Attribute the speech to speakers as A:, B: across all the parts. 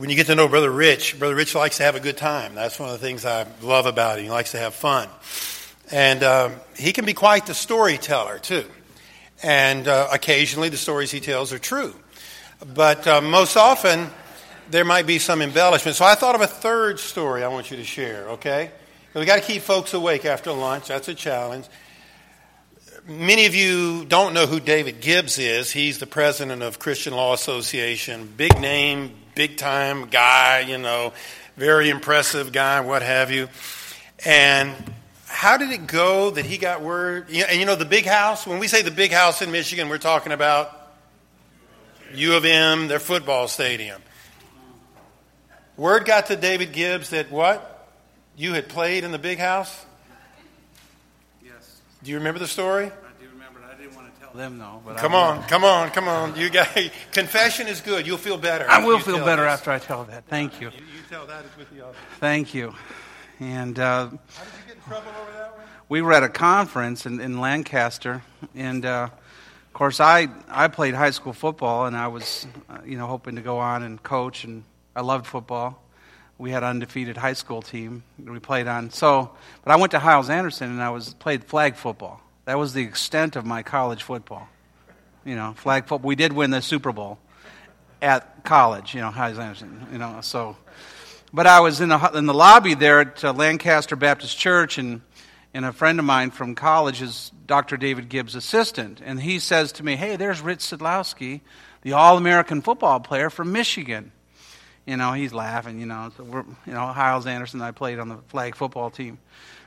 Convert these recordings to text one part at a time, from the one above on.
A: When you get to know Brother Rich, Brother Rich likes to have a good time. That's one of the things I love about him. He likes to have fun. And um, he can be quite the storyteller, too. And uh, occasionally the stories he tells are true. But uh, most often, there might be some embellishment. So I thought of a third story I want you to share, okay? We've got to keep folks awake after lunch. That's a challenge. Many of you don't know who David Gibbs is. He's the president of Christian Law Association. Big name, big time guy, you know, very impressive guy, what have you. And how did it go that he got word? And you know, the big house, when we say the big house in Michigan, we're talking about U of M, their football stadium. Word got to David Gibbs that what? You had played in the big house?
B: Yes,
A: Do you remember the story?
B: I do remember. I didn't want to tell them though. But
A: Come on, come on, come on. You got confession is good. You'll feel better.
B: I will feel better
A: this.
B: after I tell that. Thank you.
A: You, you tell that with the other.
B: Thank you. And uh,
A: How did you get in trouble over that one?
B: we were at a conference in, in Lancaster, and uh, of course, I I played high school football, and I was uh, you know hoping to go on and coach, and I loved football. We had an undefeated high school team that we played on. So, but I went to Hyles Anderson, and I was played flag football. That was the extent of my college football. You know, flag football. We did win the Super Bowl at college. You know, Hyles Anderson. You know, so. But I was in the in the lobby there at uh, Lancaster Baptist Church, and and a friend of mine from college is Dr. David Gibbs' assistant, and he says to me, "Hey, there's Rich Sidlowski, the All-American football player from Michigan." You know, he's laughing. You know, so we're, you know, Hyles Anderson and I played on the flag football team.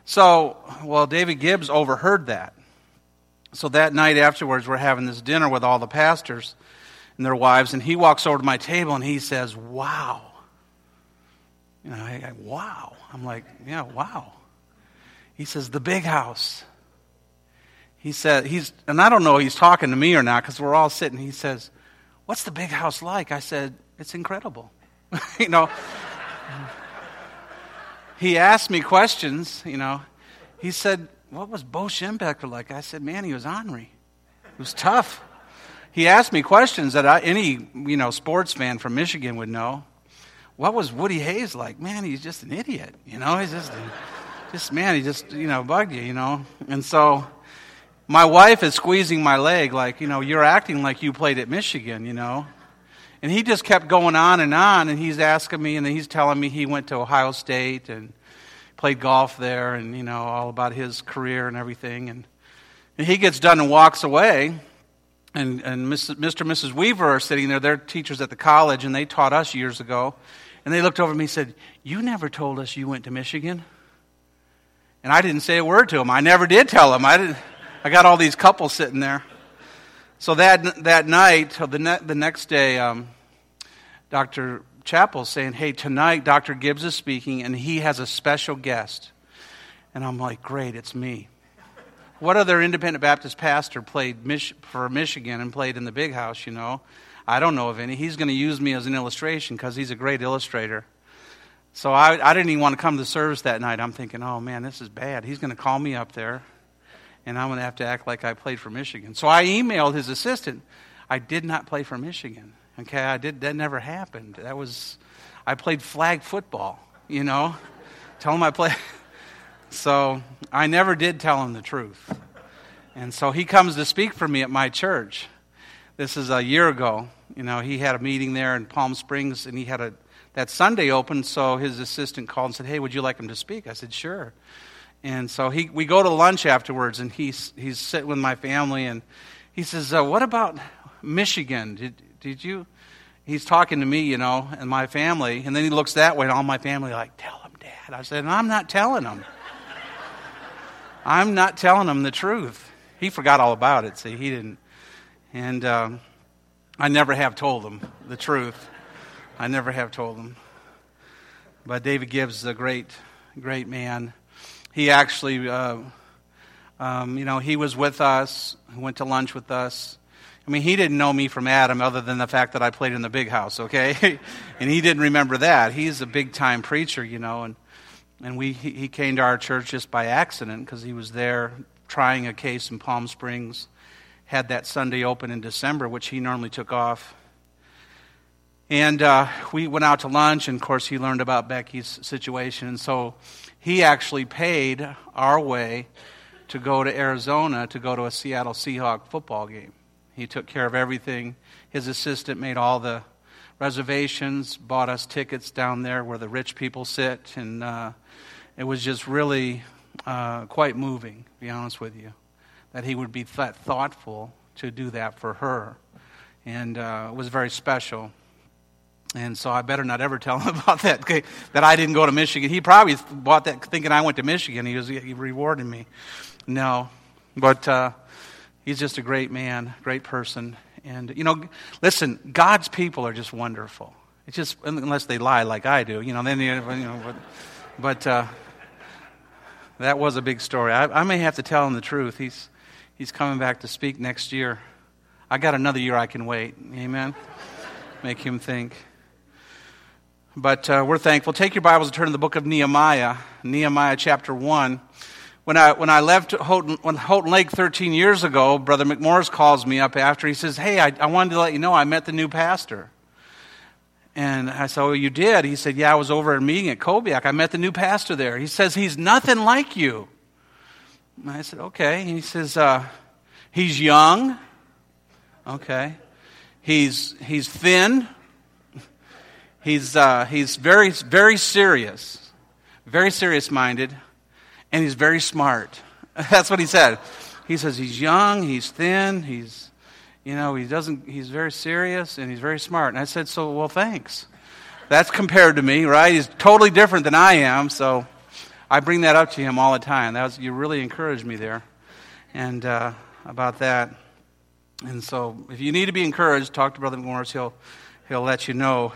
B: So, well, David Gibbs overheard that. So that night afterwards, we're having this dinner with all the pastors and their wives, and he walks over to my table and he says, "Wow." You know, I, I, wow. I'm like, yeah, wow. He says, the big house. He said, he's, and I don't know if he's talking to me or not because we're all sitting. He says, what's the big house like? I said, it's incredible. you know, he asked me questions, you know. He said, what was Bo Schembechler like? I said, man, he was ornery. It was tough. He asked me questions that I, any, you know, sports fan from Michigan would know what was Woody Hayes like? Man, he's just an idiot, you know. He's just, just man, he just you know bugged you, you know. And so, my wife is squeezing my leg, like you know, you're acting like you played at Michigan, you know. And he just kept going on and on, and he's asking me, and he's telling me he went to Ohio State and played golf there, and you know all about his career and everything. And, and he gets done and walks away and, and Mr. and Mrs. Weaver are sitting there. They're teachers at the college, and they taught us years ago. And they looked over at me and said, You never told us you went to Michigan. And I didn't say a word to them. I never did tell them. I, didn't, I got all these couples sitting there. So that, that night, the, ne- the next day, um, Dr. Chappell's saying, Hey, tonight Dr. Gibbs is speaking, and he has a special guest. And I'm like, Great, it's me. What other independent Baptist pastor played Mich- for Michigan and played in the big house, you know? I don't know of any. He's going to use me as an illustration because he's a great illustrator. So I, I didn't even want to come to service that night. I'm thinking, oh man, this is bad. He's going to call me up there, and I'm going to have to act like I played for Michigan. So I emailed his assistant. I did not play for Michigan. Okay, I did. That never happened. That was, I played flag football. You know, tell him I played. So I never did tell him the truth. And so he comes to speak for me at my church. This is a year ago. You know, he had a meeting there in Palm Springs, and he had a that Sunday open. So his assistant called and said, "Hey, would you like him to speak?" I said, "Sure." And so he, we go to lunch afterwards, and he's he's sitting with my family, and he says, uh, "What about Michigan? Did did you?" He's talking to me, you know, and my family, and then he looks that way, and all my family like, "Tell him, Dad." I said, "I'm not telling him. I'm not telling him the truth." He forgot all about it. See, he didn't, and um, I never have told him the truth. I never have told him. But David Gibbs is a great great man. He actually, uh, um, you know, he was with us, went to lunch with us. I mean, he didn't know me from Adam other than the fact that I played in the big house, okay? and he didn't remember that. He's a big time preacher, you know, and, and we, he, came to our church just by accident because he was there trying a case in Palm Springs. Had that Sunday open in December, which he normally took off. And uh, we went out to lunch, and of course, he learned about Becky's situation. And so he actually paid our way to go to Arizona to go to a Seattle Seahawk football game. He took care of everything. His assistant made all the reservations, bought us tickets down there where the rich people sit, and uh, it was just really uh, quite moving, to be honest with you, that he would be that thoughtful to do that for her. And uh, it was very special. And so I better not ever tell him about that, that I didn't go to Michigan. He probably bought that thinking I went to Michigan. He was he rewarding me. No. But uh, He's just a great man, great person. And, you know, listen, God's people are just wonderful. It's just, unless they lie like I do, you know, then, you know, but, but uh, that was a big story. I, I may have to tell him the truth. He's, he's coming back to speak next year. I got another year I can wait. Amen? Make him think. But uh, we're thankful. Take your Bibles and turn to the book of Nehemiah, Nehemiah chapter 1. When I, when I left Houghton, Houghton Lake 13 years ago, Brother McMorris calls me up after. He says, Hey, I, I wanted to let you know I met the new pastor. And I said, Oh, you did? He said, Yeah, I was over at a meeting at Kobiak. I met the new pastor there. He says, He's nothing like you. And I said, Okay. He says, uh, He's young. Okay. He's, he's thin. He's, uh, he's very, very serious, very serious minded and he's very smart. That's what he said. He says he's young, he's thin, he's, you know, he doesn't, he's very serious and he's very smart. And I said, so, well, thanks. That's compared to me, right? He's totally different than I am, so I bring that up to him all the time. That was, you really encouraged me there and uh, about that. And so if you need to be encouraged, talk to Brother Morris. He'll, he'll let you know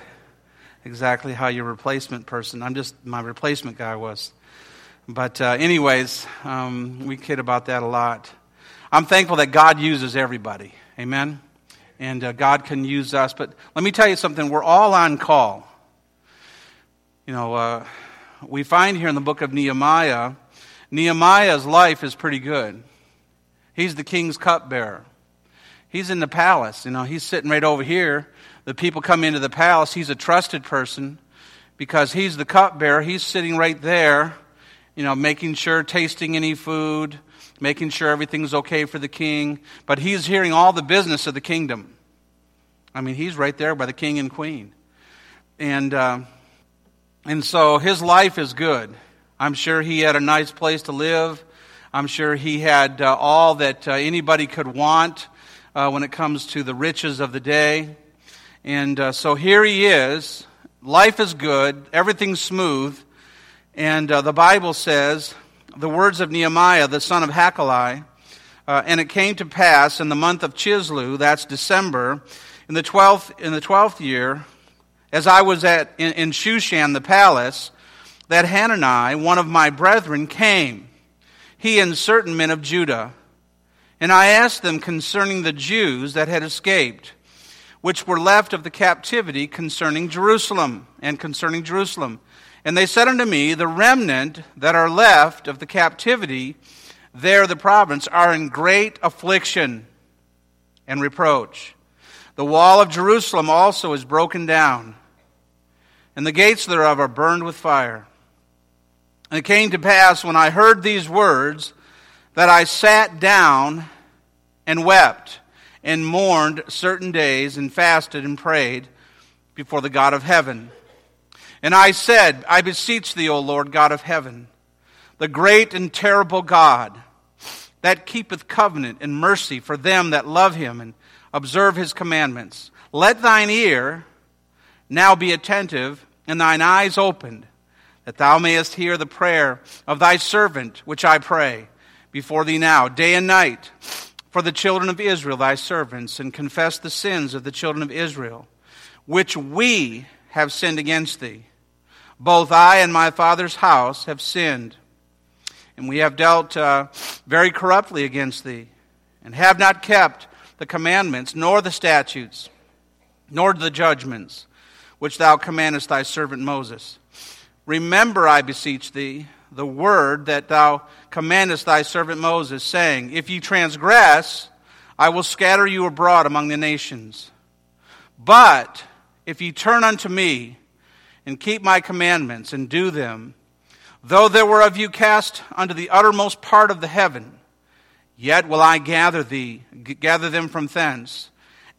B: exactly how your replacement person, I'm just, my replacement guy was but, uh, anyways, um, we kid about that a lot. I'm thankful that God uses everybody. Amen? And uh, God can use us. But let me tell you something we're all on call. You know, uh, we find here in the book of Nehemiah, Nehemiah's life is pretty good. He's the king's cupbearer. He's in the palace. You know, he's sitting right over here. The people come into the palace. He's a trusted person because he's the cupbearer. He's sitting right there you know, making sure, tasting any food, making sure everything's okay for the king. But he's hearing all the business of the kingdom. I mean, he's right there by the king and queen. And, uh, and so his life is good. I'm sure he had a nice place to live. I'm sure he had uh, all that uh, anybody could want uh, when it comes to the riches of the day. And uh, so here he is. Life is good. Everything's smooth. And uh, the Bible says, the words of Nehemiah, the son of Hachaliah, uh, and it came to pass in the month of Chisleu, that's December, in the twelfth in the twelfth year, as I was at in, in Shushan the palace, that Hanani, one of my brethren, came, he and certain men of Judah. And I asked them concerning the Jews that had escaped, which were left of the captivity concerning Jerusalem, and concerning Jerusalem. And they said unto me, The remnant that are left of the captivity there, the province, are in great affliction and reproach. The wall of Jerusalem also is broken down, and the gates thereof are burned with fire. And it came to pass when I heard these words that I sat down and wept and mourned certain days and fasted and prayed before the God of heaven. And I said, I beseech thee, O Lord God of heaven, the great and terrible God, that keepeth covenant and mercy for them that love him and observe his commandments. Let thine ear now be attentive and thine eyes opened, that thou mayest hear the prayer of thy servant, which I pray before thee now, day and night, for the children of Israel, thy servants, and confess the sins of the children of Israel, which we have sinned against thee. Both I and my father's house have sinned, and we have dealt uh, very corruptly against thee, and have not kept the commandments, nor the statutes, nor the judgments, which thou commandest thy servant Moses. Remember, I beseech thee, the word that thou commandest thy servant Moses, saying, If ye transgress, I will scatter you abroad among the nations. But if ye turn unto me, and keep my commandments and do them, though there were of you cast unto the uttermost part of the heaven, yet will I gather thee, gather them from thence,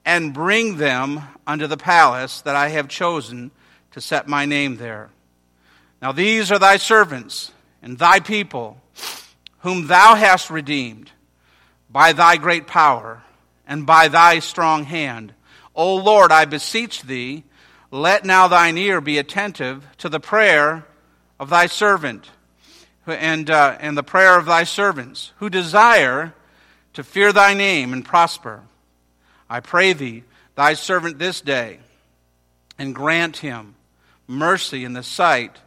B: and bring them unto the palace that I have chosen to set my name there. Now these are thy servants and thy people, whom thou hast redeemed by thy great power and by thy strong hand. O Lord, I beseech thee, let now thine ear be attentive to the prayer of thy servant and, uh, and the prayer of thy servants, who desire to fear thy name and prosper. I pray thee, thy servant this day, and grant him mercy in the sight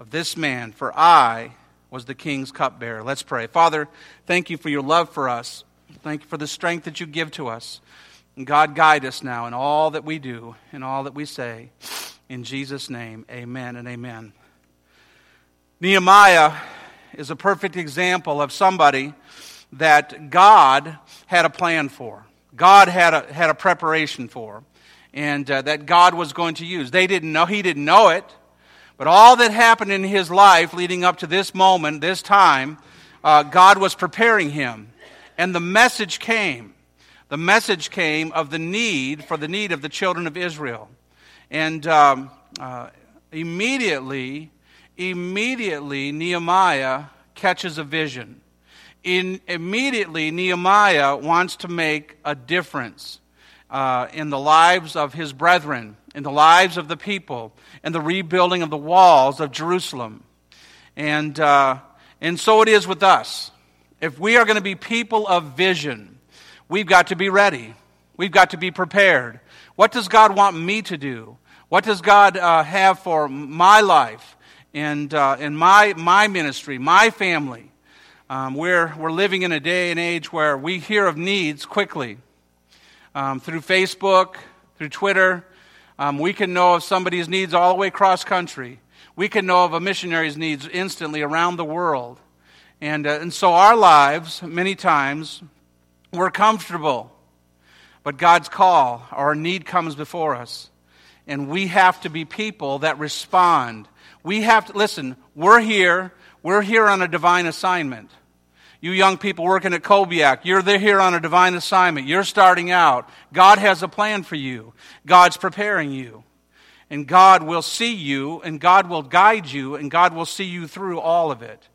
B: of this man, for I was the king's cupbearer. Let's pray. Father, thank you for your love for us. Thank you for the strength that you give to us. And God, guide us now in all that we do, in all that we say. In Jesus' name, amen and amen. Nehemiah is a perfect example of somebody that God had a plan for. God had a, had a preparation for, and uh, that God was going to use. They didn't know, he didn't know it, but all that happened in his life leading up to this moment, this time, uh, God was preparing him. And the message came the message came of the need for the need of the children of Israel. And um, uh, immediately, immediately, Nehemiah catches a vision. In, immediately, Nehemiah wants to make a difference uh, in the lives of his brethren, in the lives of the people, in the rebuilding of the walls of Jerusalem. And, uh, and so it is with us. If we are going to be people of vision, we've got to be ready. We've got to be prepared. What does God want me to do? What does God uh, have for my life and, uh, and my, my ministry, my family? Um, we're, we're living in a day and age where we hear of needs quickly. Um, through Facebook, through Twitter, um, we can know of somebody's needs all the way across country. We can know of a missionary's needs instantly around the world. And, uh, and so our lives, many times, we're comfortable, but God's call, our need comes before us. And we have to be people that respond. We have to, listen, we're here. We're here on a divine assignment. You young people working at Kobiak, you're here on a divine assignment. You're starting out. God has a plan for you. God's preparing you. And God will see you, and God will guide you, and God will see you through all of it.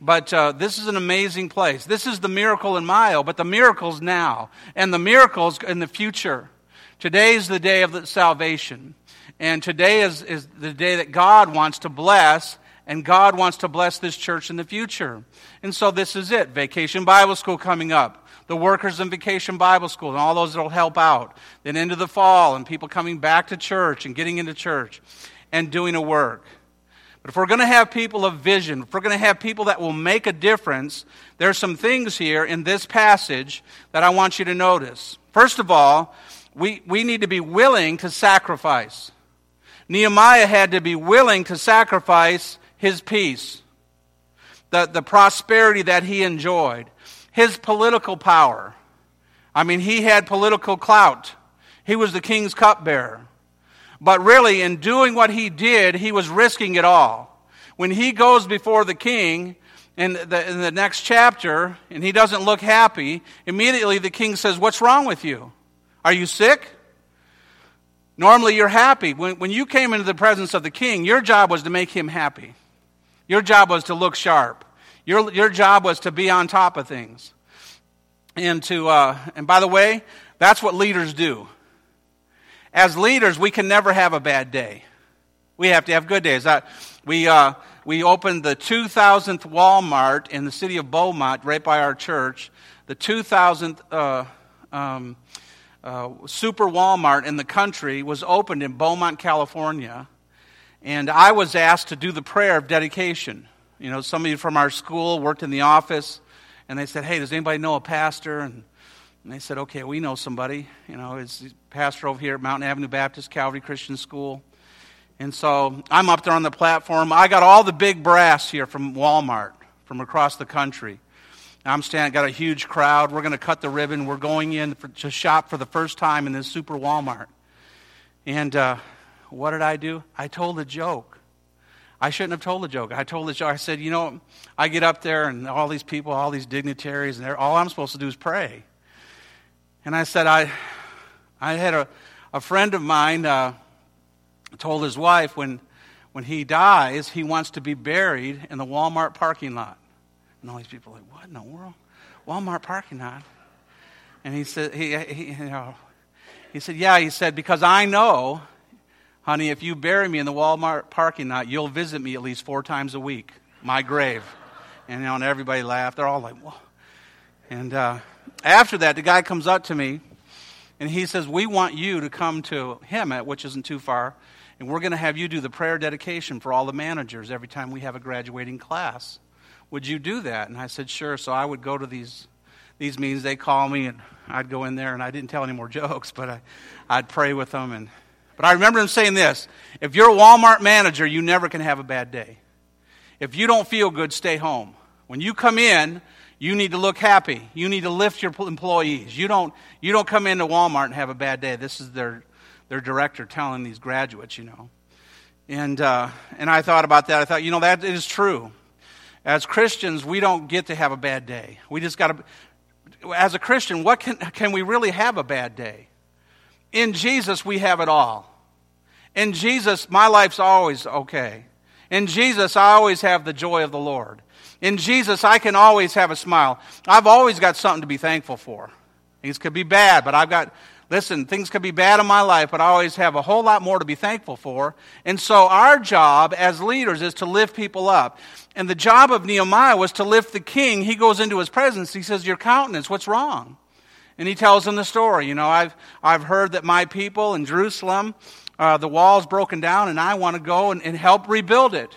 B: But uh, this is an amazing place. This is the miracle in Mile, but the miracle's now, and the miracle's in the future. Today is the day of the salvation. And today is, is the day that God wants to bless, and God wants to bless this church in the future. And so this is it. Vacation Bible School coming up. The workers in Vacation Bible School, and all those that will help out. Then into the fall, and people coming back to church and getting into church and doing a work. But if we're going to have people of vision, if we're going to have people that will make a difference, there are some things here in this passage that I want you to notice. First of all, we, we need to be willing to sacrifice. Nehemiah had to be willing to sacrifice his peace, the, the prosperity that he enjoyed, his political power. I mean, he had political clout. He was the king's cupbearer. But really, in doing what he did, he was risking it all. When he goes before the king in the, in the next chapter and he doesn't look happy, immediately the king says, What's wrong with you? Are you sick? Normally, you're happy. When, when you came into the presence of the king, your job was to make him happy. Your job was to look sharp. Your, your job was to be on top of things. And, to, uh, and by the way, that's what leaders do as leaders, we can never have a bad day. We have to have good days. we, uh, we opened the 2000th Walmart in the city of Beaumont, right by our church. The 2000th uh, um, uh, super Walmart in the country was opened in Beaumont, California. And I was asked to do the prayer of dedication. You know, somebody from our school worked in the office, and they said, Hey, does anybody know a pastor? And, and they said, Okay, we know somebody. You know, it's pastor over here at Mountain Avenue Baptist Calvary Christian School. And so I'm up there on the platform. I got all the big brass here from Walmart, from across the country. I'm standing, got a huge crowd. We're going to cut the ribbon. We're going in for, to shop for the first time in this super Walmart. And uh, what did I do? I told a joke. I shouldn't have told a joke. I told the joke. I said, you know, I get up there and all these people, all these dignitaries, and all I'm supposed to do is pray. And I said, I, I had a, a friend of mine uh, told his wife when, when he dies, he wants to be buried in the Walmart parking lot. And all these people are like, what in the world? Walmart parking lot? And he said, he, he, you know, he said, yeah, he said, because I know, honey, if you bury me in the Walmart parking lot, you'll visit me at least four times a week, my grave. And, you know, and everybody laughed. They're all like, whoa. And uh, after that, the guy comes up to me and he says, we want you to come to Hemet, which isn't too far, and we're going to have you do the prayer dedication for all the managers every time we have a graduating class would you do that? And I said, sure. So I would go to these, these meetings. They call me, and I'd go in there, and I didn't tell any more jokes, but I, I'd pray with them. And, but I remember him saying this if you're a Walmart manager, you never can have a bad day. If you don't feel good, stay home. When you come in, you need to look happy. You need to lift your employees. You don't, you don't come into Walmart and have a bad day. This is their, their director telling these graduates, you know. And, uh, and I thought about that. I thought, you know, that is true. As Christians, we don't get to have a bad day. We just got to. As a Christian, what can, can we really have a bad day? In Jesus, we have it all. In Jesus, my life's always okay. In Jesus, I always have the joy of the Lord. In Jesus, I can always have a smile. I've always got something to be thankful for. Things could be bad, but I've got Listen, things could be bad in my life, but I always have a whole lot more to be thankful for. And so our job as leaders is to lift people up. And the job of Nehemiah was to lift the king. He goes into his presence. He says, Your countenance, what's wrong? And he tells him the story. You know, I've, I've heard that my people in Jerusalem, uh, the wall's broken down, and I want to go and, and help rebuild it.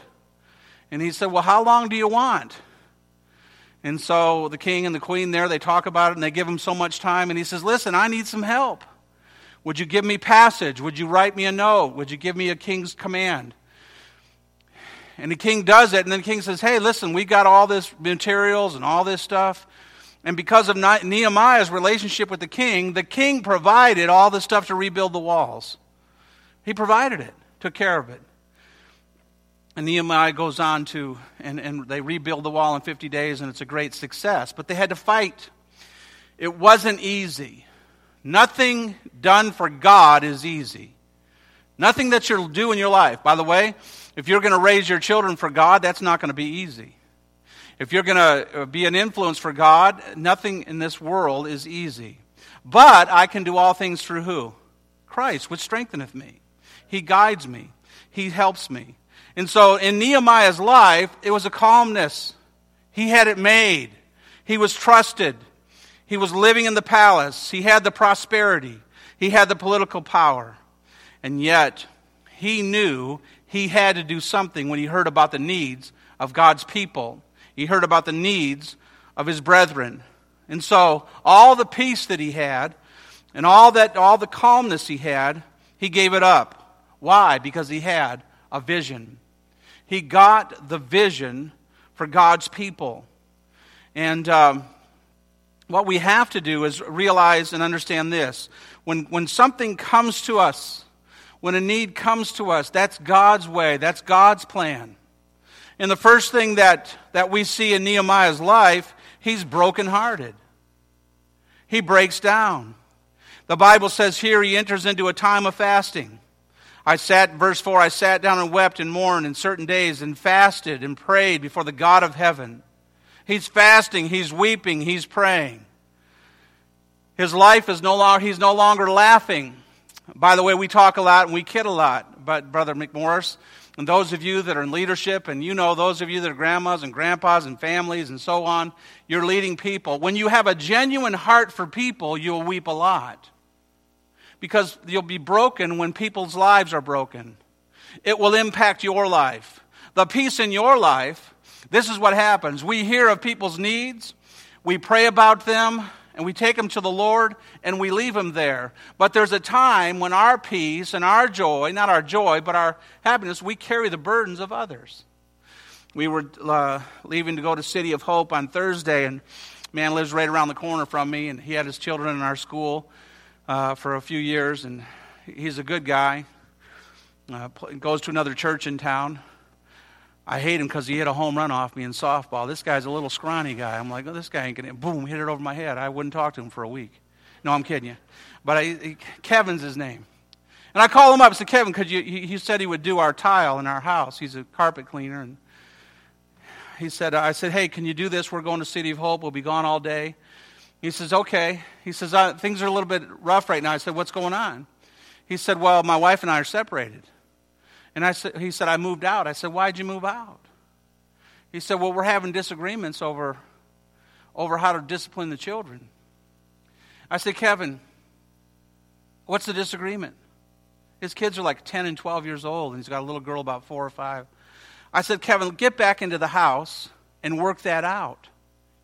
B: And he said, Well, how long do you want? And so the king and the queen there, they talk about it and they give him so much time. And he says, Listen, I need some help. Would you give me passage? Would you write me a note? Would you give me a king's command? And the king does it. And then the king says, Hey, listen, we've got all this materials and all this stuff. And because of Nehemiah's relationship with the king, the king provided all the stuff to rebuild the walls. He provided it, took care of it. And Nehemiah goes on to, and, and they rebuild the wall in 50 days, and it's a great success. But they had to fight. It wasn't easy. Nothing done for God is easy. Nothing that you'll do in your life. By the way, if you're going to raise your children for God, that's not going to be easy. If you're going to uh, be an influence for God, nothing in this world is easy. But I can do all things through who? Christ, which strengtheneth me. He guides me. He helps me. And so in Nehemiah's life, it was a calmness. He had it made. He was trusted. He was living in the palace. He had the prosperity. He had the political power. And yet, he knew he had to do something when he heard about the needs of God's people. He heard about the needs of his brethren. And so, all the peace that he had and all that all the calmness he had, he gave it up. Why? Because he had a vision. He got the vision for God's people. And um, what we have to do is realize and understand this. When, when something comes to us, when a need comes to us, that's God's way, that's God's plan. And the first thing that, that we see in Nehemiah's life, he's brokenhearted. He breaks down. The Bible says here he enters into a time of fasting. I sat, verse 4, I sat down and wept and mourned in certain days and fasted and prayed before the God of heaven. He's fasting, he's weeping, he's praying. His life is no longer, he's no longer laughing. By the way, we talk a lot and we kid a lot, but Brother McMorris, and those of you that are in leadership, and you know those of you that are grandmas and grandpas and families and so on, you're leading people. When you have a genuine heart for people, you'll weep a lot because you'll be broken when people's lives are broken. it will impact your life. The peace in your life, this is what happens. We hear of people's needs, we pray about them, and we take them to the Lord and we leave them there. But there's a time when our peace and our joy, not our joy, but our happiness, we carry the burdens of others. We were uh, leaving to go to City of Hope on Thursday, and man lives right around the corner from me, and he had his children in our school uh, for a few years, and he's a good guy. Uh, goes to another church in town. I hate him because he hit a home run off me in softball. This guy's a little scrawny guy. I'm like, oh, this guy ain't gonna boom hit it over my head. I wouldn't talk to him for a week. No, I'm kidding you. But I, he, Kevin's his name. And I call him up. I said, Kevin, because he said he would do our tile in our house. He's a carpet cleaner, and he said, I said, hey, can you do this? We're going to City of Hope. We'll be gone all day. He says, okay. He says, things are a little bit rough right now. I said, what's going on? He said, well, my wife and I are separated. And I said, he said, I moved out. I said, why'd you move out? He said, well, we're having disagreements over, over how to discipline the children. I said, Kevin, what's the disagreement? His kids are like 10 and 12 years old, and he's got a little girl about four or five. I said, Kevin, get back into the house and work that out.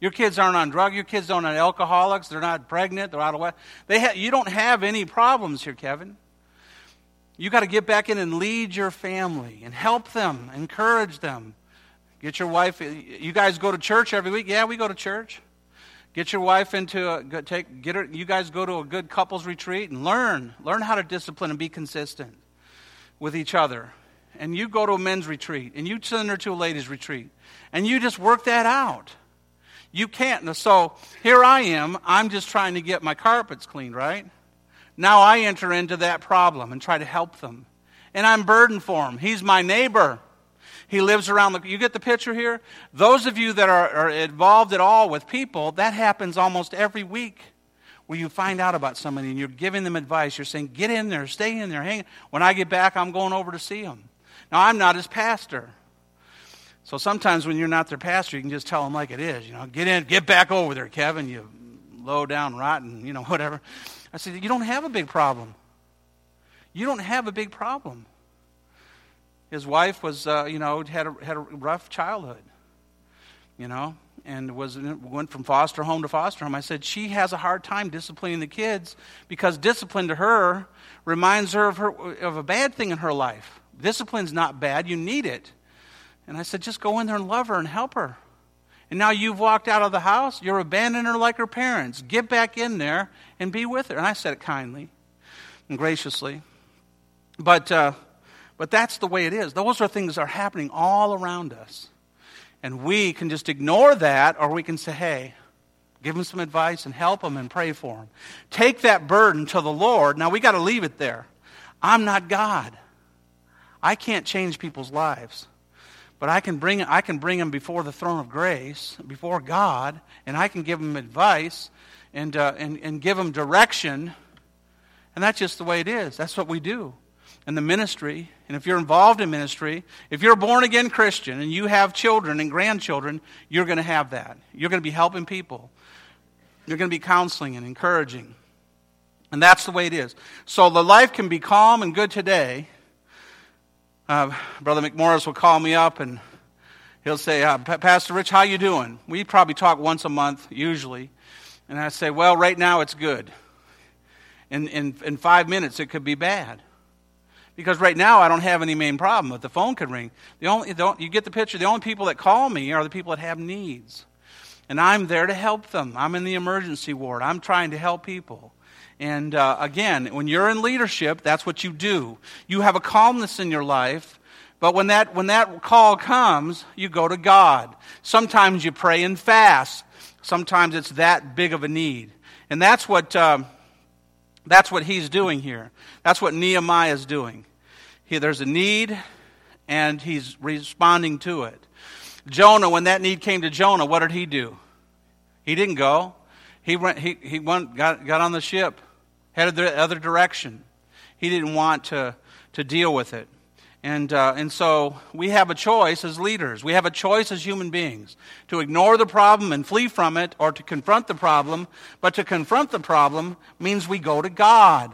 B: Your kids aren't on drugs. Your kids aren't on alcoholics. They're not pregnant. They're out of what? They ha- you don't have any problems here, Kevin. You got to get back in and lead your family and help them, encourage them. Get your wife. You guys go to church every week? Yeah, we go to church. Get your wife into a take. Get her. You guys go to a good couples retreat and learn. Learn how to discipline and be consistent with each other. And you go to a men's retreat and you send her to a ladies' retreat and you just work that out. You can't. So here I am. I'm just trying to get my carpets cleaned, right? Now I enter into that problem and try to help them. And I'm burdened for him. He's my neighbor. He lives around the. You get the picture here? Those of you that are, are involved at all with people, that happens almost every week where you find out about somebody and you're giving them advice. You're saying, get in there, stay in there, hang. When I get back, I'm going over to see them. Now, I'm not his pastor. So sometimes when you're not their pastor, you can just tell them like it is. You know, get in, get back over there, Kevin, you low down, rotten, you know, whatever. I said, You don't have a big problem. You don't have a big problem. His wife was, uh, you know, had a, had a rough childhood, you know, and was went from foster home to foster home. I said she has a hard time disciplining the kids because discipline to her reminds her of her of a bad thing in her life. Discipline's not bad; you need it. And I said, just go in there and love her and help her. And now you've walked out of the house, you're abandoning her like her parents. Get back in there and be with her. And I said it kindly and graciously. But, uh, but that's the way it is. Those are things that are happening all around us. And we can just ignore that, or we can say, hey, give them some advice and help them and pray for them. Take that burden to the Lord. Now, we got to leave it there. I'm not God. I can't change people's lives. But I can bring I can bring them before the throne of grace, before God, and I can give them advice and, uh, and, and give them direction. And that's just the way it is. That's what we do in the ministry. And if you're involved in ministry, if you're a born again Christian and you have children and grandchildren, you're going to have that. You're going to be helping people. You're going to be counseling and encouraging. And that's the way it is. So the life can be calm and good today uh, Brother McMorris will call me up and he'll say, uh, Pastor Rich, how you doing? We probably talk once a month, usually. And I say, well, right now it's good. In, in, in five minutes, it could be bad. Because right now, I don't have any main problem, but the phone could ring. The only, the, you get the picture. The only people that call me are the people that have needs. And I'm there to help them. I'm in the emergency ward. I'm trying to help people. And uh, again, when you're in leadership, that's what you do. You have a calmness in your life, but when that, when that call comes, you go to God. Sometimes you pray and fast. Sometimes it's that big of a need. And that's what, uh, that's what he's doing here. That's what Nehemiah is doing. He, there's a need, and he's responding to it. Jonah, when that need came to Jonah, what did he do? He didn't go. He went, he, he went, got, got on the ship, headed the other direction. He didn't want to, to deal with it. And, uh, and so we have a choice as leaders. We have a choice as human beings to ignore the problem and flee from it or to confront the problem. But to confront the problem means we go to God.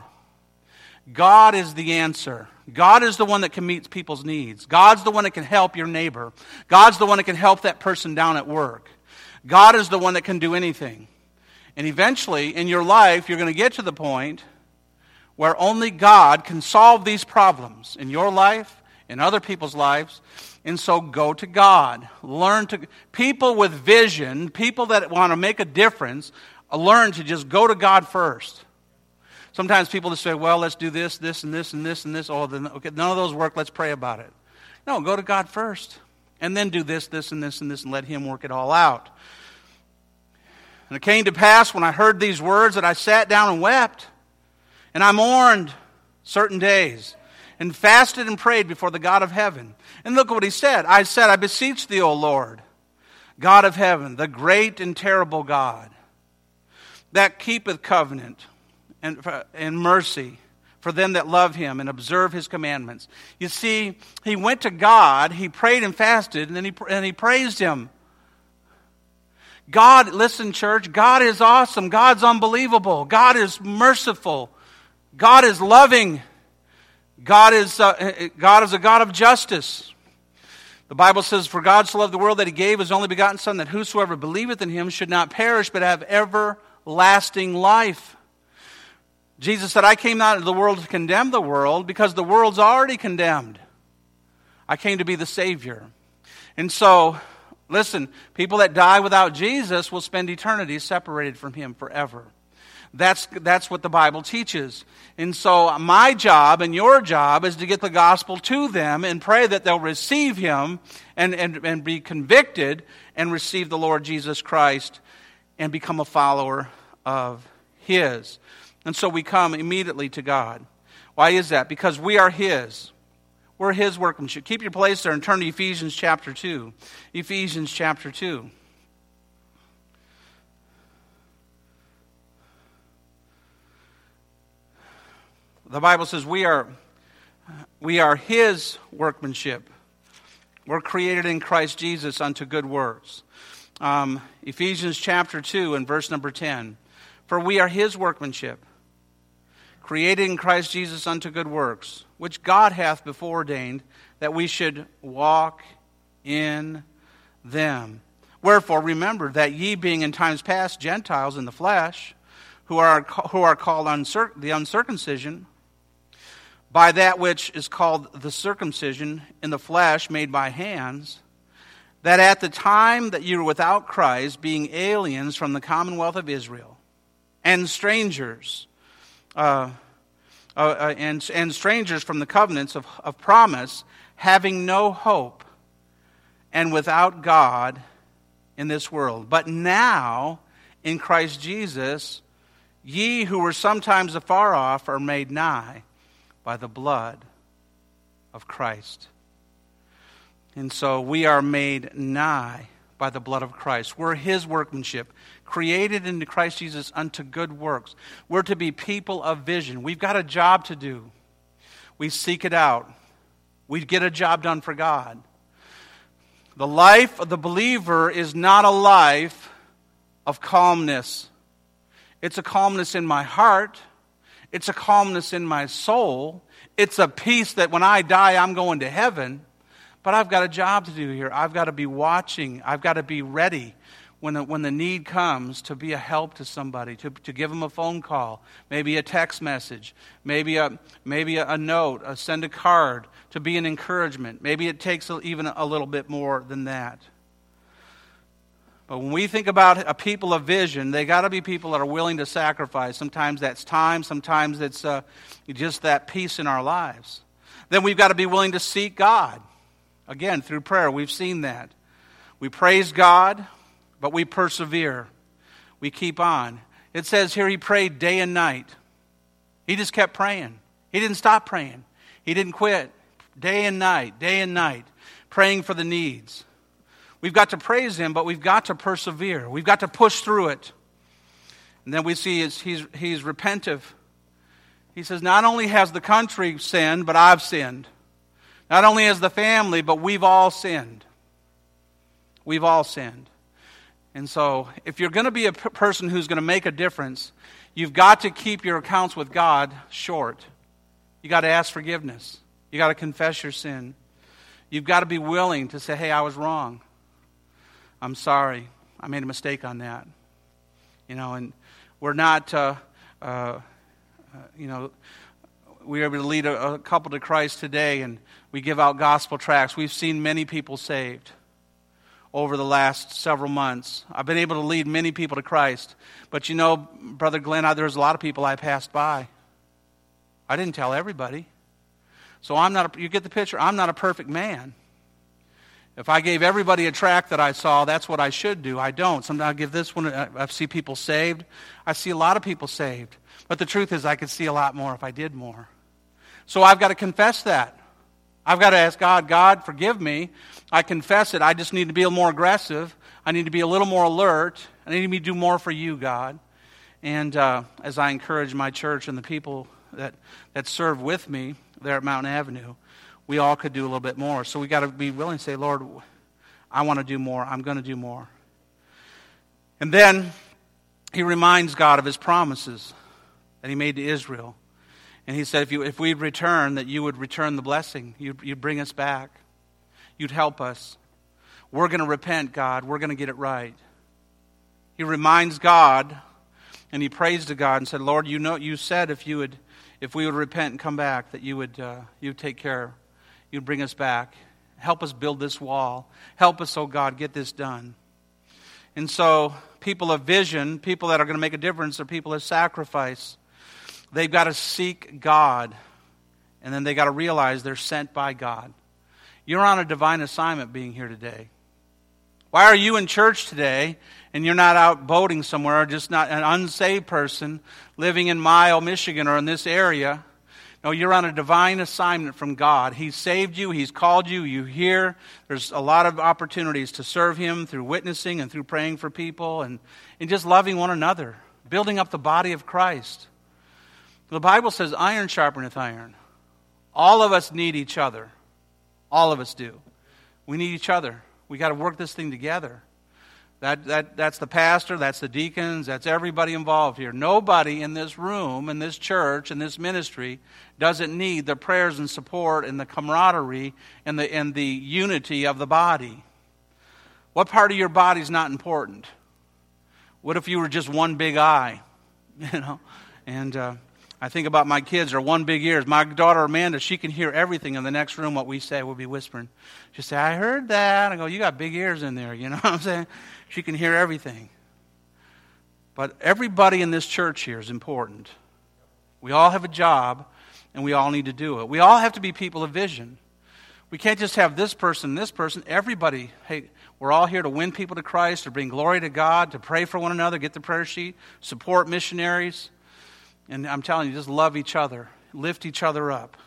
B: God is the answer. God is the one that can meet people's needs. God's the one that can help your neighbor. God's the one that can help that person down at work. God is the one that can do anything. And eventually, in your life, you're going to get to the point where only God can solve these problems in your life, in other people's lives. And so go to God. Learn to, people with vision, people that want to make a difference, uh, learn to just go to God first. Sometimes people just say, well, let's do this, this, and this, and this, and this. Oh, then, okay, none of those work. Let's pray about it. No, go to God first. And then do this, this, and this, and this, and let Him work it all out. And it came to pass when I heard these words that I sat down and wept. And I mourned certain days and fasted and prayed before the God of heaven. And look at what he said. I said, I beseech thee, O Lord, God of heaven, the great and terrible God, that keepeth covenant and, uh, and mercy for them that love him and observe his commandments. You see, he went to God, he prayed and fasted, and then he, and he praised him. God, listen, church, God is awesome. God's unbelievable. God is merciful. God is loving. God is, uh, God is a God of justice. The Bible says, For God so loved the world that he gave his only begotten Son, that whosoever believeth in him should not perish, but have everlasting life. Jesus said, I came not into the world to condemn the world because the world's already condemned. I came to be the Savior. And so, listen, people that die without Jesus will spend eternity separated from Him forever. That's, that's what the Bible teaches. And so, my job and your job is to get the gospel to them and pray that they'll receive Him and, and, and be convicted and receive the Lord Jesus Christ and become a follower of His. And so we come immediately to God. Why is that? Because we are His. We're His workmanship. Keep your place there and turn to Ephesians chapter 2. Ephesians chapter 2. The Bible says we are, we are His workmanship. We're created in Christ Jesus unto good works. Um, Ephesians chapter 2 and verse number 10. For we are His workmanship created in Christ Jesus unto good works, which God hath before ordained that we should walk in them. Wherefore, remember that ye, being in times past Gentiles in the flesh, who are, who are called the uncircumcision, by that which is called the circumcision in the flesh made by hands, that at the time that you were without Christ, being aliens from the commonwealth of Israel, and strangers, uh, uh, uh, and, and strangers from the covenants of, of promise, having no hope and without God in this world. But now, in Christ Jesus, ye who were sometimes afar off are made nigh by the blood of Christ. And so we are made nigh by the blood of Christ. We're his workmanship, created into Christ Jesus unto good works. We're to be people of vision. We've got a job to do. We seek it out. We get a job done for God. The life of the believer is not a life of calmness. It's a calmness in my heart. It's a calmness in my soul. It's a peace that when I die, I'm going to heaven. But I've got a job to do here. I've got to be watching. I've got to be ready when the, when the need comes to be a help to somebody, to, to give them a phone call, maybe a text message, maybe a, maybe a, a note, a send a card, to be an encouragement. Maybe it takes a, even a little bit more than that. But when we think about a people of vision, they got to be people that are willing to sacrifice. Sometimes that's time, sometimes it's uh, just that peace in our lives. Then we've got to be willing to seek God. Again, through prayer, we've seen that. We praise God, but we persevere. We keep on. It says here he prayed day and night. He just kept praying. He didn't stop praying. He didn't quit. Day and night, day and night, praying for the needs. We've got to praise him, but we've got to persevere. We've got to push through it. And then we see he's, he's, repentive. He says, Not only has the country sinned, but I've sinned. Not only as the family, but we've all sinned. We've all sinned. And so, if you're going to be a p- person who's going to make a difference, you've got to keep your accounts with God short. You've got to ask forgiveness. You got to confess your sin. You've got to be willing to say, hey, I was wrong. I'm sorry. I made a mistake on that. You know, and we're not, uh, uh, uh, you know, we are able to lead a, a couple to Christ today and we give out gospel tracts. We've seen many people saved over the last several months. I've been able to lead many people to Christ. But you know, Brother Glenn, I, there's a lot of people I passed by. I didn't tell everybody. So I'm not, a, you get the picture? I'm not a perfect man. If I gave everybody a tract that I saw, that's what I should do. I don't. Sometimes I give this one, I see people saved. I see a lot of people saved. But the truth is, I could see a lot more if I did more. So I've got to confess that. I've got to ask God, God, forgive me. I confess it. I just need to be a little more aggressive. I need to be a little more alert. I need to do more for you, God. And uh, as I encourage my church and the people that, that serve with me there at Mountain Avenue, we all could do a little bit more. So we got to be willing to say, Lord, I want to do more. I'm going to do more. And then he reminds God of his promises that he made to Israel. And he said, if, you, if we'd return, that you would return the blessing. You'd, you'd bring us back. You'd help us. We're going to repent, God. We're going to get it right. He reminds God and he prays to God and said, Lord, you know, you said if you would, if we would repent and come back, that you would, uh, you would take care, you'd bring us back. Help us build this wall. Help us, oh God, get this done. And so, people of vision, people that are going to make a difference, are people of sacrifice. They've got to seek God, and then they've got to realize they're sent by God. You're on a divine assignment being here today. Why are you in church today and you're not out boating somewhere or just not an unsaved person living in Mio, Michigan or in this area? No, you're on a divine assignment from God. He's saved you, He's called you, you hear. There's a lot of opportunities to serve Him through witnessing and through praying for people and, and just loving one another, building up the body of Christ. The Bible says, iron sharpeneth iron. All of us need each other. All of us do. We need each other. We got to work this thing together. That, that, that's the pastor, that's the deacons, that's everybody involved here. Nobody in this room, in this church, in this ministry, doesn't need the prayers and support and the camaraderie and the, and the unity of the body. What part of your body is not important? What if you were just one big eye? You know? And uh, I think about my kids are one big ears. My daughter Amanda, she can hear everything in the next room. What we say, we'll be whispering. She say, "I heard that." I go, "You got big ears in there." You know what I'm saying? She can hear everything. But everybody in this church here is important. We all have a job, and we all need to do it. We all have to be people of vision. We can't just have this person, this person. Everybody, hey, we're all here to win people to Christ, to bring glory to God, to pray for one another, get the prayer sheet, support missionaries and I'm telling you, just love each other, lift each other up,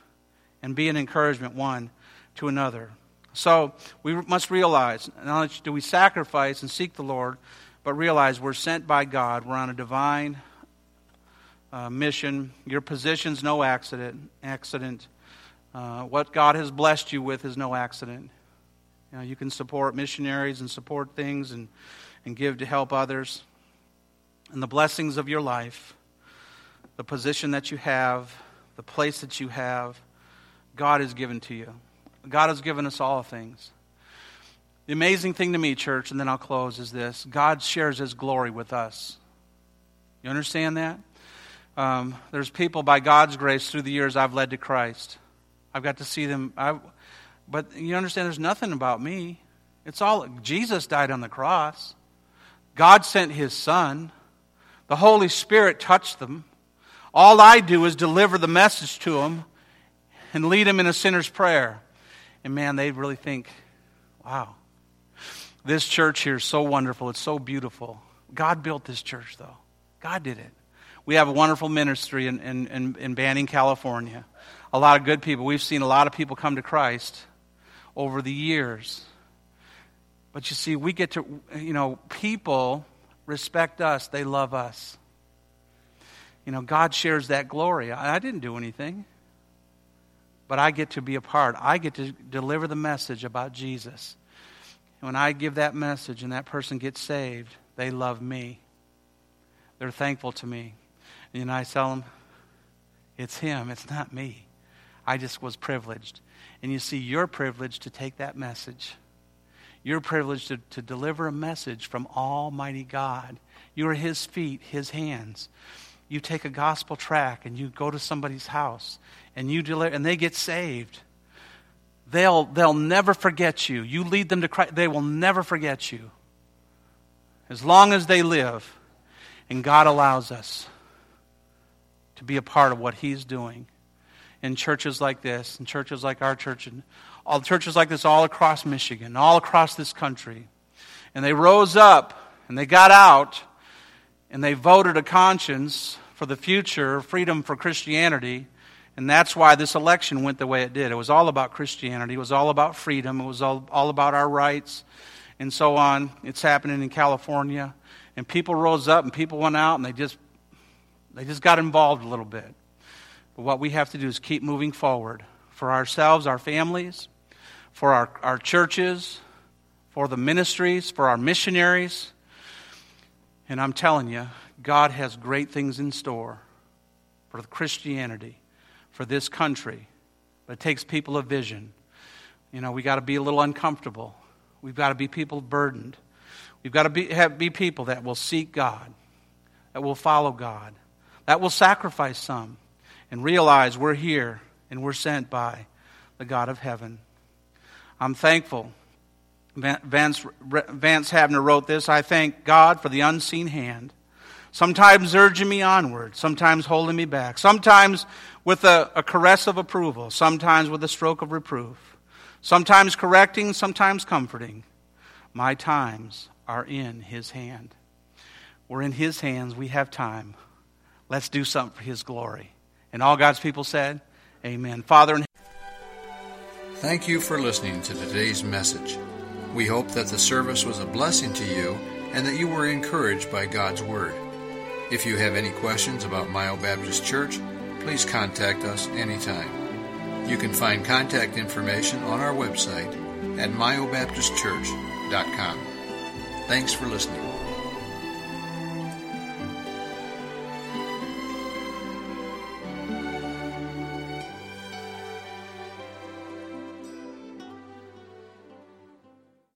B: and be an encouragement one to another. So we must realize not only do we sacrifice and seek the Lord, but realize we're sent by God. We're on a divine uh, mission. Your position's no accident. Accident. Uh, what God has blessed you with is no accident. You, know, you can support missionaries and support things and, and give to help others. And the blessings of your life the position that you have, the place that you have, God has given to you. God has given us all things. The amazing thing to me, church, and then I'll close, is this God shares his glory with us. You understand that? Um, there's people by God's grace through the years I've led to Christ. I've got to see them. I, but you understand, there's nothing about me. It's all Jesus died on the cross. God sent his son. The Holy Spirit touched them. All I do is deliver the message to them and lead them in a sinner's prayer. And man, they really think, wow, this church here is so wonderful. It's so beautiful. God built this church, though. God did it. We have a wonderful ministry in, in, in, in Banning, California. A lot of good people. We've seen a lot of people come to Christ over the years. But you see, we get to, you know, people respect us, they love us you know, God shares that glory. I, I didn't do anything, but I get to be a part. I get to deliver the message about Jesus. When I give that message and that person gets saved, they love me. They're thankful to me. And I tell them, it's Him, it's not me. I just was privileged. And you see, you're privileged to take that message. You're privileged to, to deliver a message from Almighty God. You are His feet, His hands. You take a gospel track and you go to somebody's house and you deliver, and they get saved. They'll, they'll never forget you. You lead them to Christ, they will never forget you. As long as they live, and God allows us to be a part of what He's doing in churches like this, in churches like our church, and all churches like this all across Michigan, all across this country. And they rose up and they got out and they voted a conscience for the future, freedom for Christianity. And that's why this election went the way it did. It was all about Christianity, it was all about freedom, it was all, all about our rights, and so on. It's happening in California. And people rose up and people went out and they just they just got involved a little bit. But what we have to do is keep moving forward for ourselves, our families, for our, our churches, for the ministries, for our missionaries. And I'm telling you, God has great things in store for Christianity, for this country. But it takes people of vision. You know, we got to be a little uncomfortable. We've got to be people burdened. We've got to be, have, be people that will seek God, that will follow God, that will sacrifice some and realize we're here and we're sent by the God of heaven. I'm thankful. Vance, Vance Havner wrote this I thank God for the unseen hand, sometimes urging me onward, sometimes holding me back, sometimes with a, a caress of approval, sometimes with a stroke of reproof, sometimes correcting, sometimes comforting. My times are in His hand. We're in His hands. We have time. Let's do something for His glory. And all God's people said, Amen. Father,
C: Thank you for listening to today's message. We hope that the service was a blessing to you and that you were encouraged by God's Word. If you have any questions about Mio Baptist Church, please contact us anytime. You can find contact information on our website at myobaptistchurch.com. Thanks for listening.